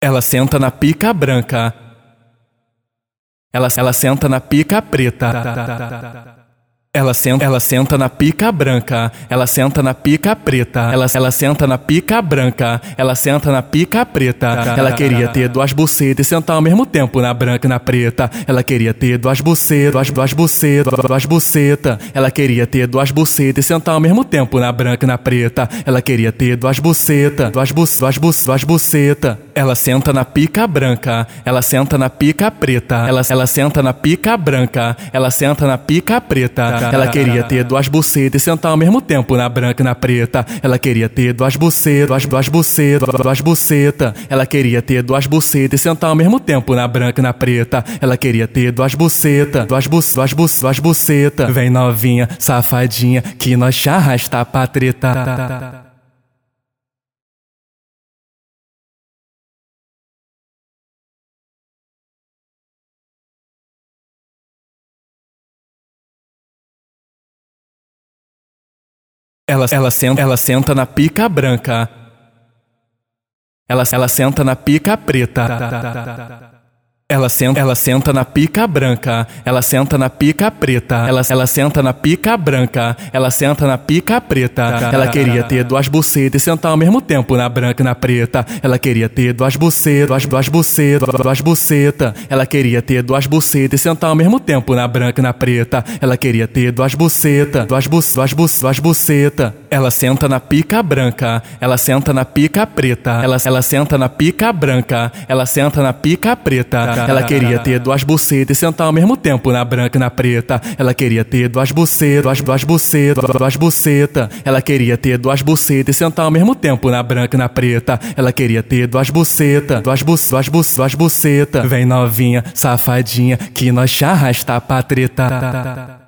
Ela senta na pica branca. Ela, ela senta na pica preta. Ela senta, ela senta na pica branca, ela senta na pica preta, ela, ela senta na pica branca, ela senta na pica preta. Ela queria ter duas bucetas e sentar ao mesmo tempo na branca e na preta. Ela queria ter duas bucetas, duas, bucetas, duas bucetas. Ela queria ter duas bucetas e sentar ao mesmo tempo na branca e na preta. Ela queria ter duas bucetas, duas bucetas, duas, bu, duas bucetas. Ela senta na pica branca, ela senta na pica preta, ela, ela senta na pica branca, ela senta na pica preta. Ela queria ter duas bucetas e sentar ao mesmo tempo na branca e na preta. Ela queria ter duas bucetas, duas, duas bucetas, duas bucetas. Ela queria ter duas bucetas e sentar ao mesmo tempo na branca e na preta. Ela queria ter duas bucetas, duas bu, duas bu, duas bucetas. Vem novinha, safadinha, que nós te arrasta pra treta. Ela, ela, senta, ela senta na pica branca. Ela, ela senta na pica preta. Ela senta, ela senta na pica branca, ela senta na pica preta, ela, ela senta na pica branca, ela senta na pica preta. Ela queria ter duas bucetas e sentar ao mesmo tempo na branca e na preta. Ela queria ter duas bucetas, duas, duas bucetas, duas bucetas. Ela queria ter duas bucetas e sentar ao mesmo tempo na branca e na preta. Ela queria ter duas bucetas, duas, bu, duas, bu, duas bucetas. Ela senta na pica branca, ela senta na pica preta, ela, ela senta na pica branca, ela senta na pica preta. Ela queria ter duas bucetas e sentar ao mesmo tempo na branca e na preta. Ela queria ter duas bucetas, duas, duas bucetas, duas bucetas. Ela queria ter duas bucetas e sentar ao mesmo tempo na branca e na preta. Ela queria ter duas bucetas, duas, bu, duas, bu, duas bucetas. Vem novinha, safadinha, que nós te arrasta pra treta.